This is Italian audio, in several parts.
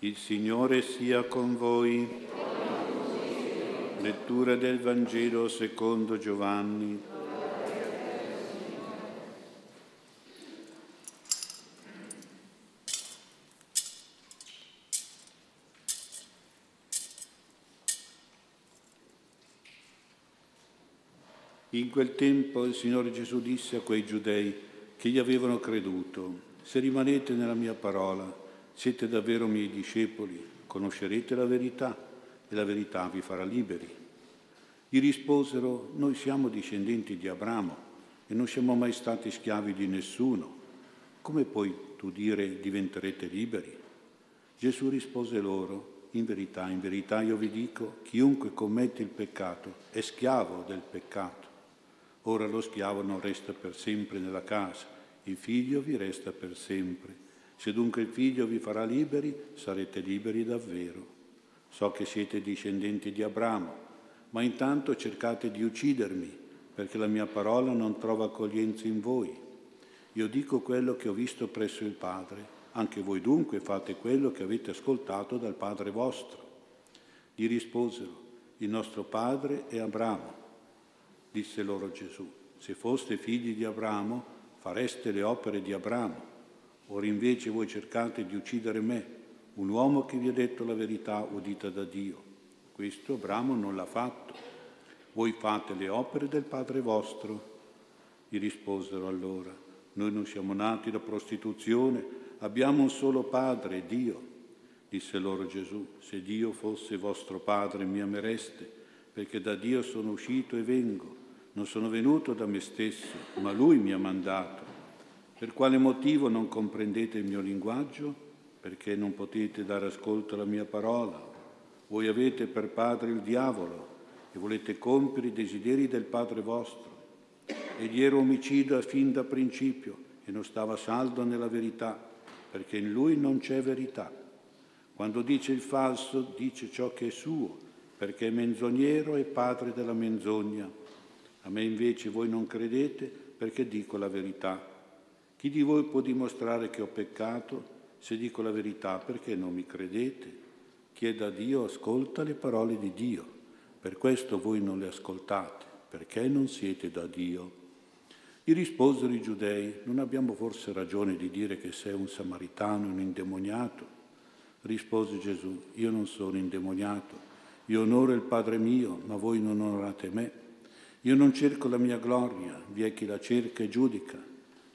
Il Signore sia con voi. Lettura del Vangelo secondo Giovanni. In quel tempo il Signore Gesù disse a quei giudei che gli avevano creduto, se rimanete nella mia parola, siete davvero miei discepoli, conoscerete la verità e la verità vi farà liberi. Gli risposero, noi siamo discendenti di Abramo e non siamo mai stati schiavi di nessuno. Come puoi tu dire diventerete liberi? Gesù rispose loro, in verità, in verità io vi dico, chiunque commette il peccato è schiavo del peccato. Ora lo schiavo non resta per sempre nella casa, il figlio vi resta per sempre. Se dunque il figlio vi farà liberi, sarete liberi davvero. So che siete discendenti di Abramo, ma intanto cercate di uccidermi, perché la mia parola non trova accoglienza in voi. Io dico quello che ho visto presso il Padre, anche voi dunque fate quello che avete ascoltato dal Padre vostro. Gli risposero, il nostro Padre è Abramo. Disse loro Gesù, se foste figli di Abramo, fareste le opere di Abramo. Ora invece voi cercate di uccidere me, un uomo che vi ha detto la verità udita da Dio. Questo Abramo non l'ha fatto. Voi fate le opere del Padre vostro. Gli risposero allora, noi non siamo nati da prostituzione, abbiamo un solo Padre, Dio. Disse loro Gesù, se Dio fosse vostro Padre mi amereste, perché da Dio sono uscito e vengo. Non sono venuto da me stesso, ma Lui mi ha mandato. Per quale motivo non comprendete il mio linguaggio? Perché non potete dare ascolto alla mia parola? Voi avete per padre il diavolo e volete compiere i desideri del padre vostro. Egli era omicida fin da principio e non stava saldo nella verità, perché in lui non c'è verità. Quando dice il falso, dice ciò che è suo, perché è menzognero e padre della menzogna. A me invece voi non credete perché dico la verità. Chi di voi può dimostrare che ho peccato? Se dico la verità, perché non mi credete? Chieda a Dio, ascolta le parole di Dio. Per questo voi non le ascoltate, perché non siete da Dio. Gli risposero i giudei, non abbiamo forse ragione di dire che sei un samaritano, un indemoniato? Rispose Gesù, io non sono indemoniato, io onoro il Padre mio, ma voi non onorate me. Io non cerco la mia gloria, vi è chi la cerca e giudica.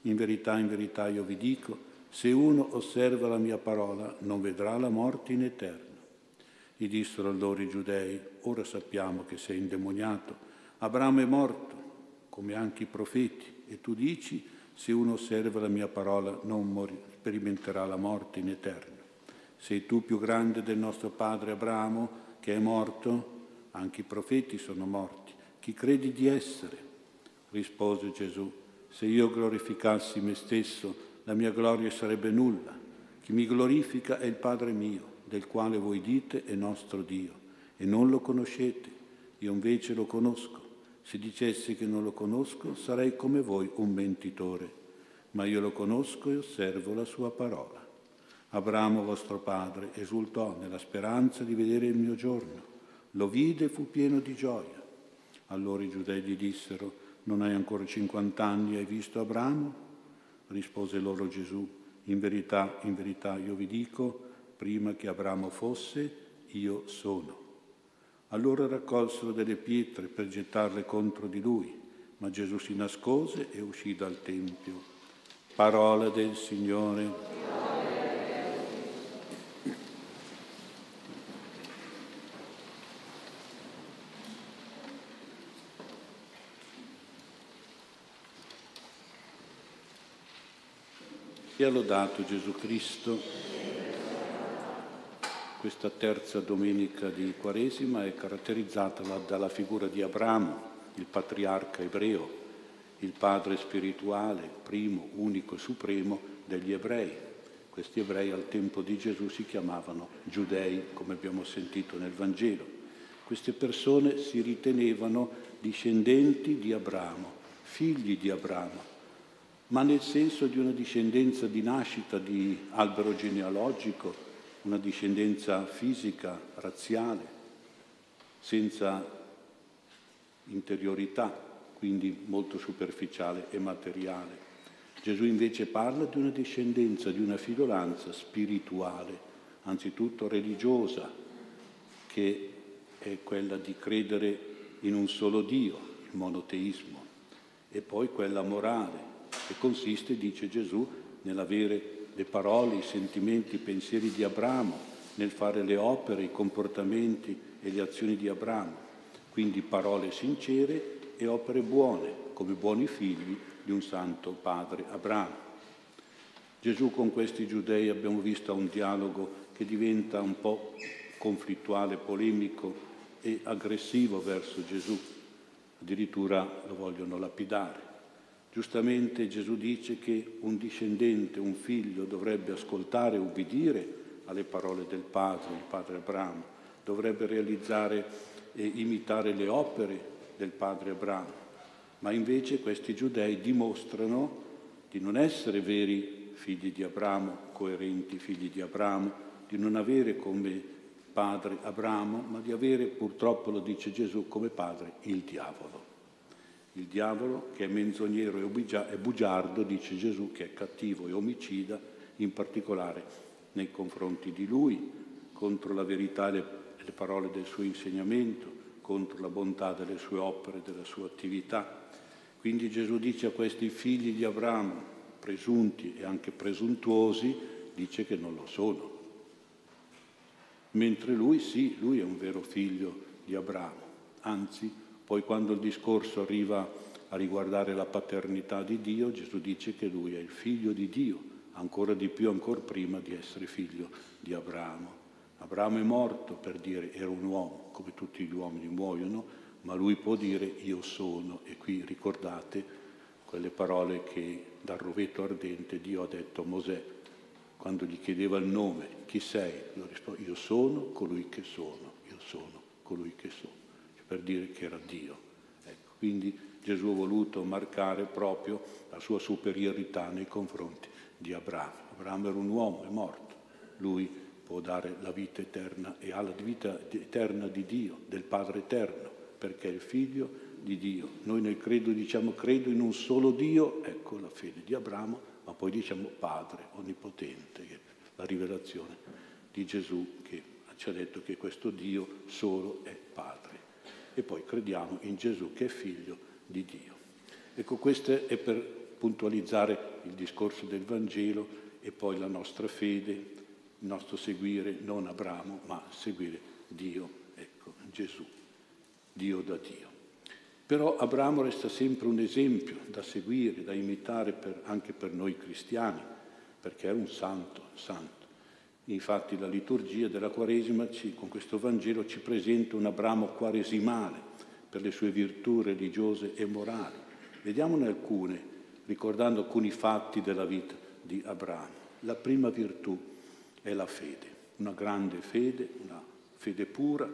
In verità, in verità io vi dico, se uno osserva la mia parola non vedrà la morte in eterno. Gli dissero allora i giudei, ora sappiamo che sei indemoniato, Abramo è morto, come anche i profeti, e tu dici, se uno osserva la mia parola non mori, sperimenterà la morte in eterno. Sei tu più grande del nostro padre Abramo, che è morto? Anche i profeti sono morti. Chi credi di essere? Rispose Gesù, se io glorificassi me stesso, la mia gloria sarebbe nulla. Chi mi glorifica è il Padre mio, del quale voi dite è nostro Dio, e non lo conoscete. Io invece lo conosco. Se dicessi che non lo conosco, sarei come voi un mentitore, ma io lo conosco e osservo la sua parola. Abramo, vostro padre, esultò nella speranza di vedere il mio giorno. Lo vide e fu pieno di gioia. Allora i giudei gli dissero, non hai ancora 50 anni hai visto Abramo? Rispose loro Gesù, in verità, in verità io vi dico, prima che Abramo fosse, io sono. Allora raccolsero delle pietre per gettarle contro di lui, ma Gesù si nascose e uscì dal Tempio. Parola del Signore. Sia lodato Gesù Cristo. Questa terza domenica di Quaresima è caratterizzata dalla figura di Abramo, il patriarca ebreo, il padre spirituale, primo, unico supremo degli ebrei. Questi ebrei al tempo di Gesù si chiamavano giudei, come abbiamo sentito nel Vangelo. Queste persone si ritenevano discendenti di Abramo, figli di Abramo, ma nel senso di una discendenza di nascita, di albero genealogico, una discendenza fisica, razziale, senza interiorità, quindi molto superficiale e materiale. Gesù invece parla di una discendenza, di una fidolanza spirituale, anzitutto religiosa, che è quella di credere in un solo Dio, il monoteismo, e poi quella morale, che consiste, dice Gesù, nell'avere le parole, i sentimenti, i pensieri di Abramo, nel fare le opere, i comportamenti e le azioni di Abramo. Quindi parole sincere e opere buone, come buoni figli di un santo padre Abramo. Gesù con questi giudei abbiamo visto un dialogo che diventa un po' conflittuale, polemico e aggressivo verso Gesù. Addirittura lo vogliono lapidare. Giustamente Gesù dice che un discendente, un figlio dovrebbe ascoltare e ubbidire alle parole del padre, il padre Abramo, dovrebbe realizzare e imitare le opere del padre Abramo, ma invece questi giudei dimostrano di non essere veri figli di Abramo, coerenti figli di Abramo, di non avere come padre Abramo, ma di avere, purtroppo lo dice Gesù, come padre il diavolo. Il diavolo che è menzognero e bugiardo, dice Gesù, che è cattivo e omicida, in particolare nei confronti di lui, contro la verità e le, le parole del suo insegnamento, contro la bontà delle sue opere, della sua attività. Quindi Gesù dice a questi figli di Abramo, presunti e anche presuntuosi, dice che non lo sono. Mentre lui sì, lui è un vero figlio di Abramo, anzi poi quando il discorso arriva a riguardare la paternità di Dio, Gesù dice che lui è il figlio di Dio, ancora di più, ancora prima di essere figlio di Abramo. Abramo è morto per dire era un uomo, come tutti gli uomini muoiono, ma lui può dire io sono. E qui ricordate quelle parole che dal rovetto ardente Dio ha detto a Mosè, quando gli chiedeva il nome, chi sei? Io rispondo, io sono colui che sono, io sono colui che sono per dire che era Dio. Ecco, quindi Gesù ha voluto marcare proprio la sua superiorità nei confronti di Abramo. Abramo era un uomo, è morto. Lui può dare la vita eterna e ha la vita eterna di Dio, del Padre eterno, perché è il figlio di Dio. Noi nel credo diciamo credo in un solo Dio, ecco la fede di Abramo, ma poi diciamo Padre onnipotente, la rivelazione di Gesù che ci ha detto che questo Dio solo è Padre e poi crediamo in Gesù che è figlio di Dio. Ecco, questo è per puntualizzare il discorso del Vangelo e poi la nostra fede, il nostro seguire non Abramo, ma seguire Dio, ecco, Gesù, Dio da Dio. Però Abramo resta sempre un esempio da seguire, da imitare per, anche per noi cristiani, perché è un santo, santo. Infatti la liturgia della Quaresima ci, con questo Vangelo ci presenta un Abramo quaresimale per le sue virtù religiose e morali. Vediamone alcune, ricordando alcuni fatti della vita di Abramo. La prima virtù è la fede, una grande fede, una fede pura,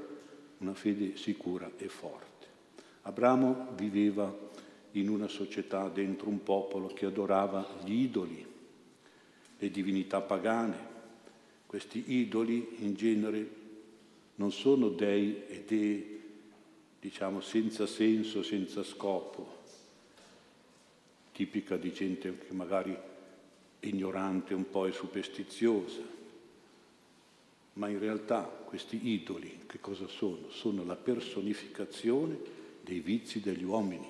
una fede sicura e forte. Abramo viveva in una società dentro un popolo che adorava gli idoli, le divinità pagane, questi idoli in genere non sono dei e dei, diciamo, senza senso, senza scopo, tipica di gente che magari è ignorante un po' e superstiziosa. Ma in realtà questi idoli che cosa sono? Sono la personificazione dei vizi degli uomini,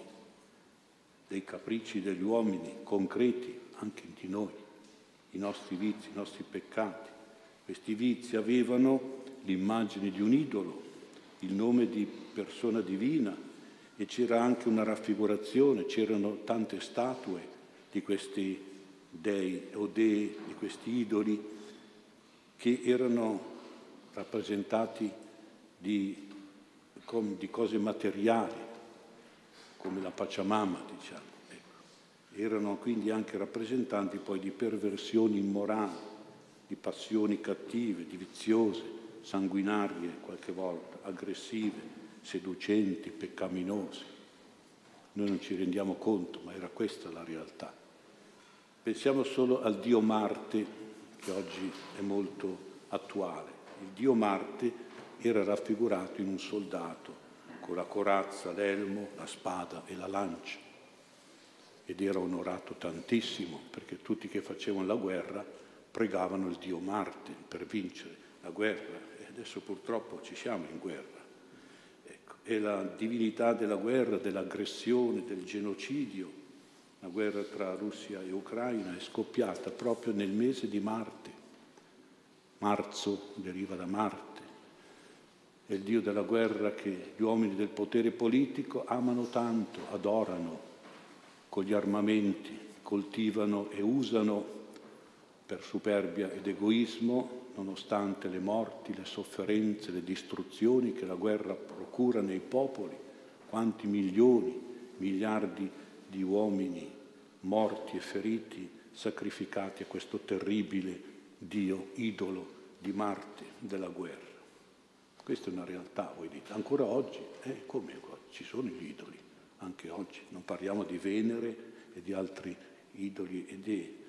dei capricci degli uomini concreti, anche di noi, i nostri vizi, i nostri peccati. Questi vizi avevano l'immagine di un idolo, il nome di persona divina e c'era anche una raffigurazione, c'erano tante statue di questi dei o dei, di questi idoli che erano rappresentati di, di cose materiali, come la Pachamama, diciamo. Ecco. Erano quindi anche rappresentanti poi di perversioni immorali di passioni cattive, di viziose, sanguinarie qualche volta, aggressive, seducenti, peccaminose. Noi non ci rendiamo conto, ma era questa la realtà. Pensiamo solo al dio Marte, che oggi è molto attuale. Il dio Marte era raffigurato in un soldato con la corazza, l'elmo, la spada e la lancia ed era onorato tantissimo perché tutti che facevano la guerra pregavano il dio Marte per vincere la guerra e adesso purtroppo ci siamo in guerra. Ecco. E la divinità della guerra, dell'aggressione, del genocidio, la guerra tra Russia e Ucraina è scoppiata proprio nel mese di Marte. Marzo deriva da Marte, è il Dio della guerra che gli uomini del potere politico amano tanto, adorano con gli armamenti, coltivano e usano per superbia ed egoismo, nonostante le morti, le sofferenze, le distruzioni che la guerra procura nei popoli, quanti milioni, miliardi di uomini morti e feriti, sacrificati a questo terribile Dio, idolo di Marte della guerra. Questa è una realtà, voi dite. Ancora oggi, eh, come ci sono gli idoli, anche oggi. Non parliamo di Venere e di altri idoli e dei.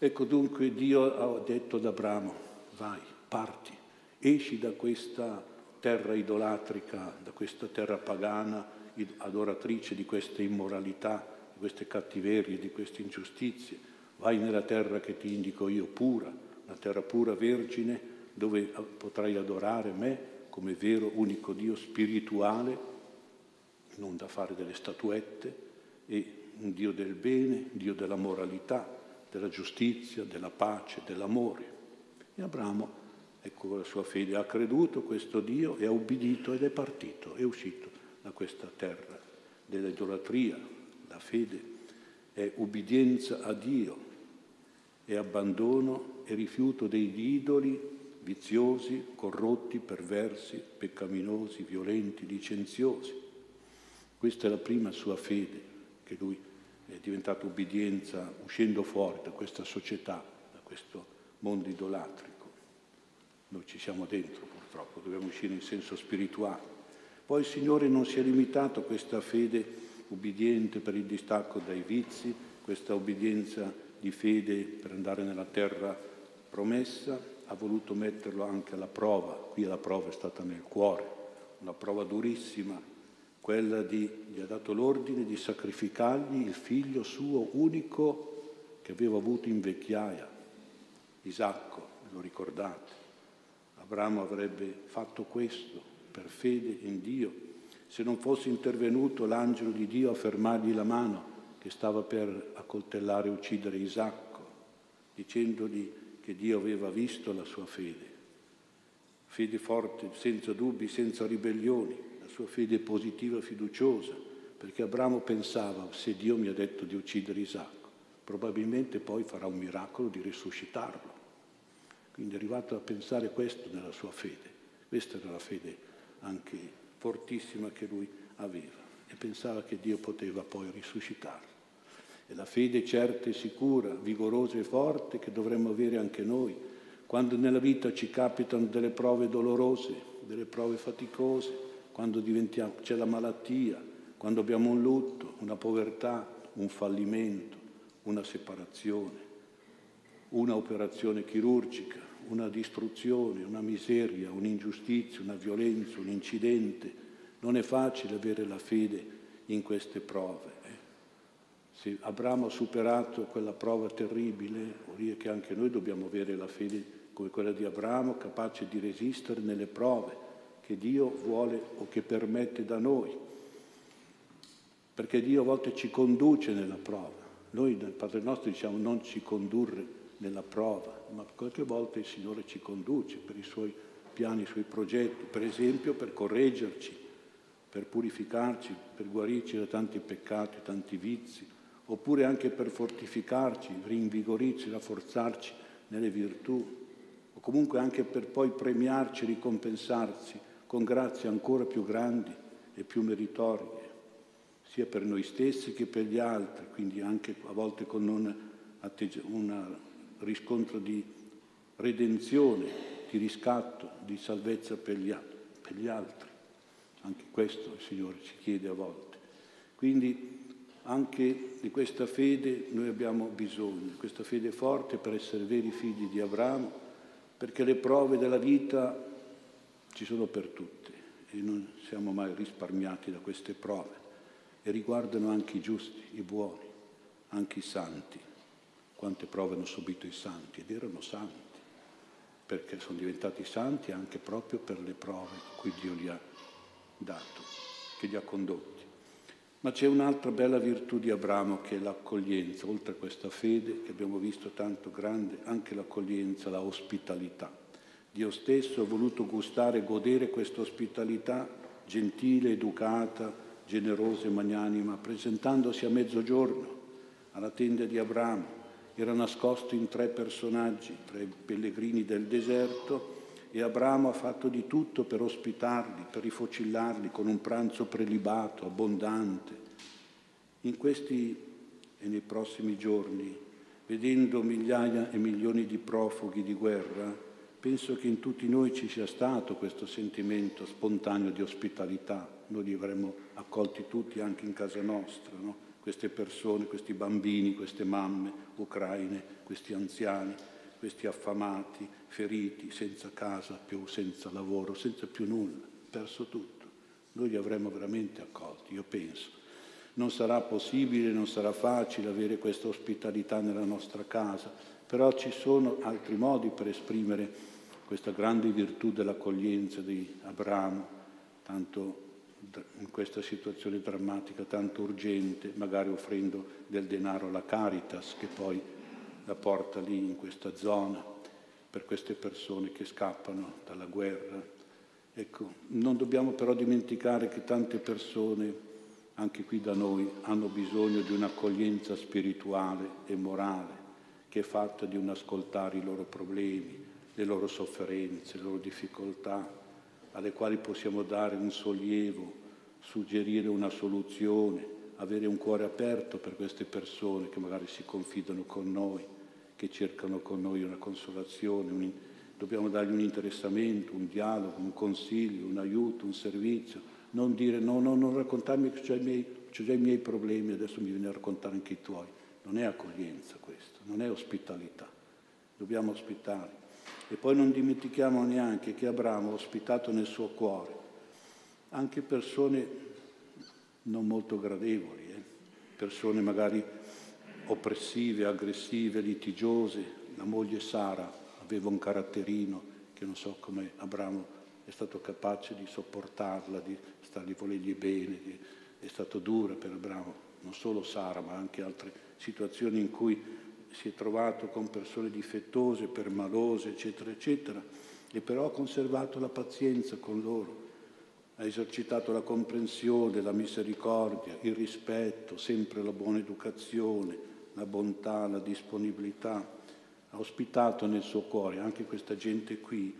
Ecco dunque Dio ha detto ad Abramo, vai, parti, esci da questa terra idolatrica, da questa terra pagana, adoratrice di queste immoralità, di queste cattiverie, di queste ingiustizie, vai nella terra che ti indico io pura, una terra pura, vergine, dove potrai adorare me come vero unico Dio spirituale, non da fare delle statuette, e un Dio del bene, Dio della moralità, della giustizia, della pace, dell'amore. E Abramo, ecco la sua fede, ha creduto questo Dio e ha ubbidito ed è partito, è uscito da questa terra dell'idolatria. La fede è ubbidienza a Dio, è abbandono e rifiuto degli idoli viziosi, corrotti, perversi, peccaminosi, violenti, licenziosi. Questa è la prima sua fede che lui è diventato ubbidienza uscendo fuori da questa società, da questo mondo idolatrico. Noi ci siamo dentro purtroppo, dobbiamo uscire in senso spirituale. Poi il Signore non si è limitato a questa fede ubbidiente per il distacco dai vizi, questa obbedienza di fede per andare nella terra promessa, ha voluto metterlo anche alla prova. Qui la prova è stata nel cuore, una prova durissima, quella di, gli ha dato l'ordine di sacrificargli il figlio suo unico che aveva avuto in vecchiaia, Isacco, lo ricordate. Abramo avrebbe fatto questo per fede in Dio, se non fosse intervenuto l'angelo di Dio a fermargli la mano che stava per accoltellare e uccidere Isacco, dicendogli che Dio aveva visto la sua fede. Fede forte, senza dubbi, senza ribellioni, sua fede positiva e fiduciosa, perché Abramo pensava, se Dio mi ha detto di uccidere Isacco, probabilmente poi farà un miracolo di risuscitarlo. Quindi è arrivato a pensare questo nella sua fede. Questa era la fede anche fortissima che lui aveva e pensava che Dio poteva poi risuscitarlo. È la fede certa e sicura, vigorosa e forte che dovremmo avere anche noi, quando nella vita ci capitano delle prove dolorose, delle prove faticose, quando c'è la malattia, quando abbiamo un lutto, una povertà, un fallimento, una separazione, una operazione chirurgica, una distruzione, una miseria, un'ingiustizia, una violenza, un incidente. Non è facile avere la fede in queste prove. Eh. Se Abramo ha superato quella prova terribile, vuol dire che anche noi dobbiamo avere la fede come quella di Abramo, capace di resistere nelle prove che Dio vuole o che permette da noi, perché Dio a volte ci conduce nella prova. Noi nel Padre nostro diciamo non ci condurre nella prova, ma qualche volta il Signore ci conduce per i suoi piani, i suoi progetti, per esempio per correggerci, per purificarci, per guarirci da tanti peccati, tanti vizi, oppure anche per fortificarci, rinvigorirci, rafforzarci nelle virtù, o comunque anche per poi premiarci, ricompensarci con grazie ancora più grandi e più meritorie, sia per noi stessi che per gli altri, quindi anche a volte con un, riscontro di redenzione, di riscatto, di salvezza per gli, per gli altri. Anche questo il Signore ci chiede a volte. Quindi anche di questa fede noi abbiamo bisogno, questa fede forte per essere veri figli di Abramo, perché le prove della vita ci sono per tutti e non siamo mai risparmiati da queste prove e riguardano anche i giusti, i buoni, anche i santi. Quante prove hanno subito i santi ed erano santi, perché sono diventati santi anche proprio per le prove cui Dio li ha dato, che li ha condotti. Ma c'è un'altra bella virtù di Abramo che è l'accoglienza, oltre a questa fede che abbiamo visto tanto grande, anche l'accoglienza, la ospitalità. Dio stesso ha voluto gustare e godere questa ospitalità gentile, educata, generosa e magnanima, presentandosi a mezzogiorno alla tenda di Abramo. Era nascosto in tre personaggi, tra i pellegrini del deserto, e Abramo ha fatto di tutto per ospitarli, per rifocillarli con un pranzo prelibato, abbondante. In questi e nei prossimi giorni, vedendo migliaia e milioni di profughi di guerra, penso che in tutti noi ci sia stato questo sentimento spontaneo di ospitalità. Noi li avremmo accolti tutti anche in casa nostra, no? queste persone, questi bambini, queste mamme ucraine, questi anziani questi affamati, feriti, senza casa più, senza lavoro, senza più nulla, perso tutto. Noi li avremmo veramente accolti, io penso. Non sarà possibile, non sarà facile avere questa ospitalità nella nostra casa, però ci sono altri modi per esprimere questa grande virtù dell'accoglienza di Abramo, tanto in questa situazione drammatica, tanto urgente, magari offrendo del denaro alla Caritas, che poi la porta lì in questa zona per queste persone che scappano dalla guerra. Ecco, non dobbiamo però dimenticare che tante persone, anche qui da noi, hanno bisogno di un'accoglienza spirituale e morale che è fatta di un ascoltare i loro problemi, le loro sofferenze, le loro difficoltà, alle quali possiamo dare un sollievo, suggerire una soluzione, avere un cuore aperto per queste persone che magari si confidano con noi che cercano con noi una consolazione, un, dobbiamo dargli un interessamento, un dialogo, un consiglio, un aiuto, un servizio, non dire no, no, non raccontarmi che ho già, già i miei problemi, adesso mi viene a raccontare anche i tuoi. Non è accoglienza questo, non è ospitalità, dobbiamo ospitare. E poi non dimentichiamo neanche che Abramo ha ospitato nel suo cuore anche persone non molto gradevoli, eh? persone magari oppressive, aggressive, litigiose. La moglie Sara aveva un caratterino che non so come Abramo è stato capace di sopportarla, di stargli volergli bene, è stato dura per Abramo, non solo Sara, ma anche altre situazioni in cui si è trovato con persone difettose, permalose, eccetera, eccetera, e però ha conservato la pazienza con loro, ha esercitato la comprensione, la misericordia, il rispetto, sempre la buona educazione, la bontà, la disponibilità, ha ospitato nel suo cuore anche questa gente qui,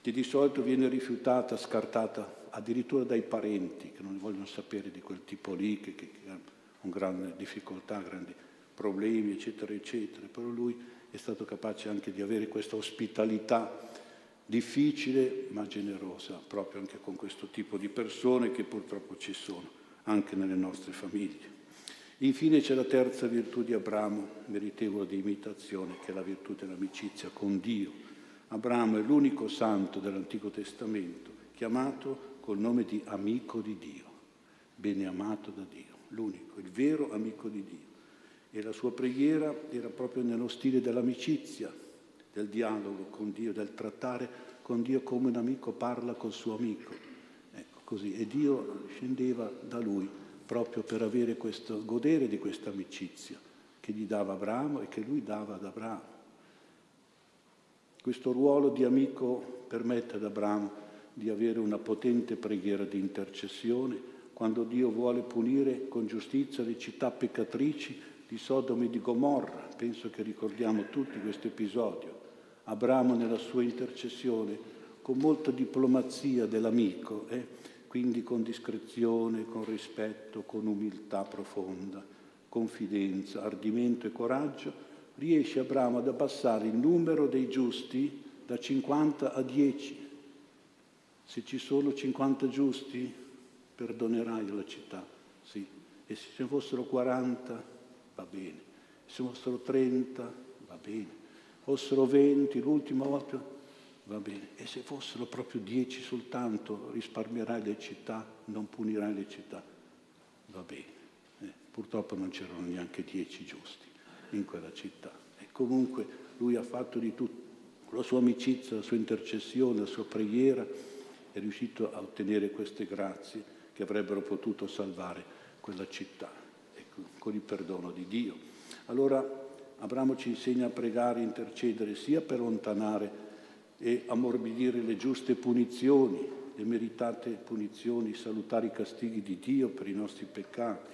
che di solito viene rifiutata, scartata addirittura dai parenti che non vogliono sapere di quel tipo lì, che, che, ha una grande difficoltà, grandi problemi, eccetera, eccetera. Però lui è stato capace anche di avere questa ospitalità difficile ma generosa, proprio anche con questo tipo di persone che purtroppo ci sono anche nelle nostre famiglie. Infine c'è la terza virtù di Abramo, meritevole di imitazione, che è la virtù dell'amicizia con Dio. Abramo è l'unico santo dell'Antico Testamento chiamato col nome di amico di Dio, bene amato da Dio, l'unico, il vero amico di Dio. E la sua preghiera era proprio nello stile dell'amicizia, del dialogo con Dio, del trattare con Dio come un amico parla col suo amico. Ecco così. E Dio scendeva da lui proprio per avere questo, godere di questa amicizia che gli dava Abramo e che lui dava ad Abramo. Questo ruolo di amico permette ad Abramo di avere una potente preghiera di intercessione quando Dio vuole punire con giustizia le città peccatrici di Sodoma e di Gomorra. Penso che ricordiamo tutti questo episodio. Abramo nella sua intercessione, con molta diplomazia dell'amico, eh, quindi con discrezione, con rispetto, con umiltà profonda, confidenza, ardimento e coraggio, riesce Abramo ad abbassare il numero dei giusti da 50 a 10. Se ci sono 50 giusti, perdonerai la città, sì. E se ce ne fossero 40, va bene. Se fossero 30, va bene. Fossero 20, l'ultima volta Va bene. E se fossero proprio dieci soltanto, risparmierai le città, non punirai le città. Va bene. Eh, purtroppo non c'erano neanche dieci giusti in quella città. E comunque lui ha fatto di tutto, con la sua amicizia, la sua intercessione, la sua preghiera, è riuscito a ottenere queste grazie che avrebbero potuto salvare quella città, con il perdono di Dio. Allora Abramo ci insegna a pregare, intercedere sia per allontanare e ammorbidire le giuste punizioni, le meritate punizioni, salutare i castighi di Dio per i nostri peccati,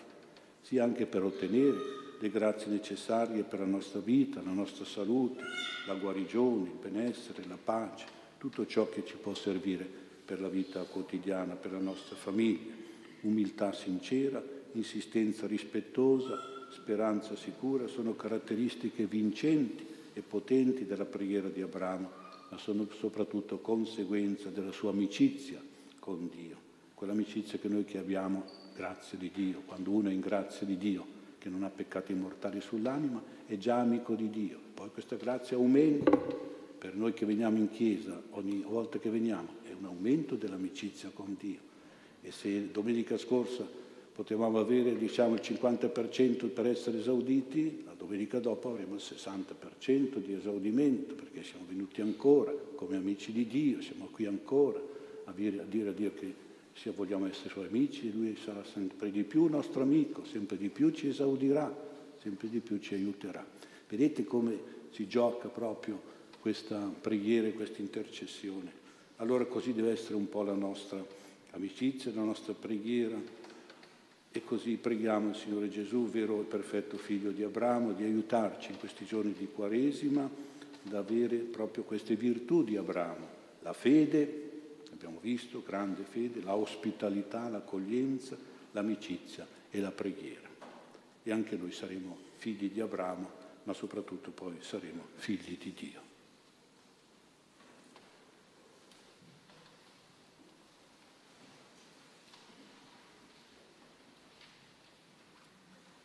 sia anche per ottenere le grazie necessarie per la nostra vita, la nostra salute, la guarigione, il benessere, la pace, tutto ciò che ci può servire per la vita quotidiana, per la nostra famiglia. Umiltà sincera, insistenza rispettosa, speranza sicura sono caratteristiche vincenti e potenti della preghiera di Abramo, ma sono soprattutto conseguenza della sua amicizia con Dio, quell'amicizia che noi chiamiamo grazia di Dio. Quando uno è in grazia di Dio, che non ha peccati immortali sull'anima, è già amico di Dio. Poi questa grazia aumenta per noi che veniamo in chiesa ogni volta che veniamo, è un aumento dell'amicizia con Dio. E se domenica scorsa potevamo avere diciamo, il 50% per essere esauditi, la domenica dopo avremo il 60% di esaudimento, perché siamo venuti ancora come amici di Dio, siamo qui ancora a dire a, dire a Dio che se vogliamo essere suoi amici, lui sarà sempre di più nostro amico, sempre di più ci esaudirà, sempre di più ci aiuterà. Vedete come si gioca proprio questa preghiera e questa intercessione. Allora così deve essere un po' la nostra amicizia, la nostra preghiera. E così preghiamo il Signore Gesù, vero e perfetto figlio di Abramo, di aiutarci in questi giorni di Quaresima ad avere proprio queste virtù di Abramo, la fede, abbiamo visto, grande fede, la ospitalità, l'accoglienza, l'amicizia e la preghiera. E anche noi saremo figli di Abramo, ma soprattutto poi saremo figli di Dio.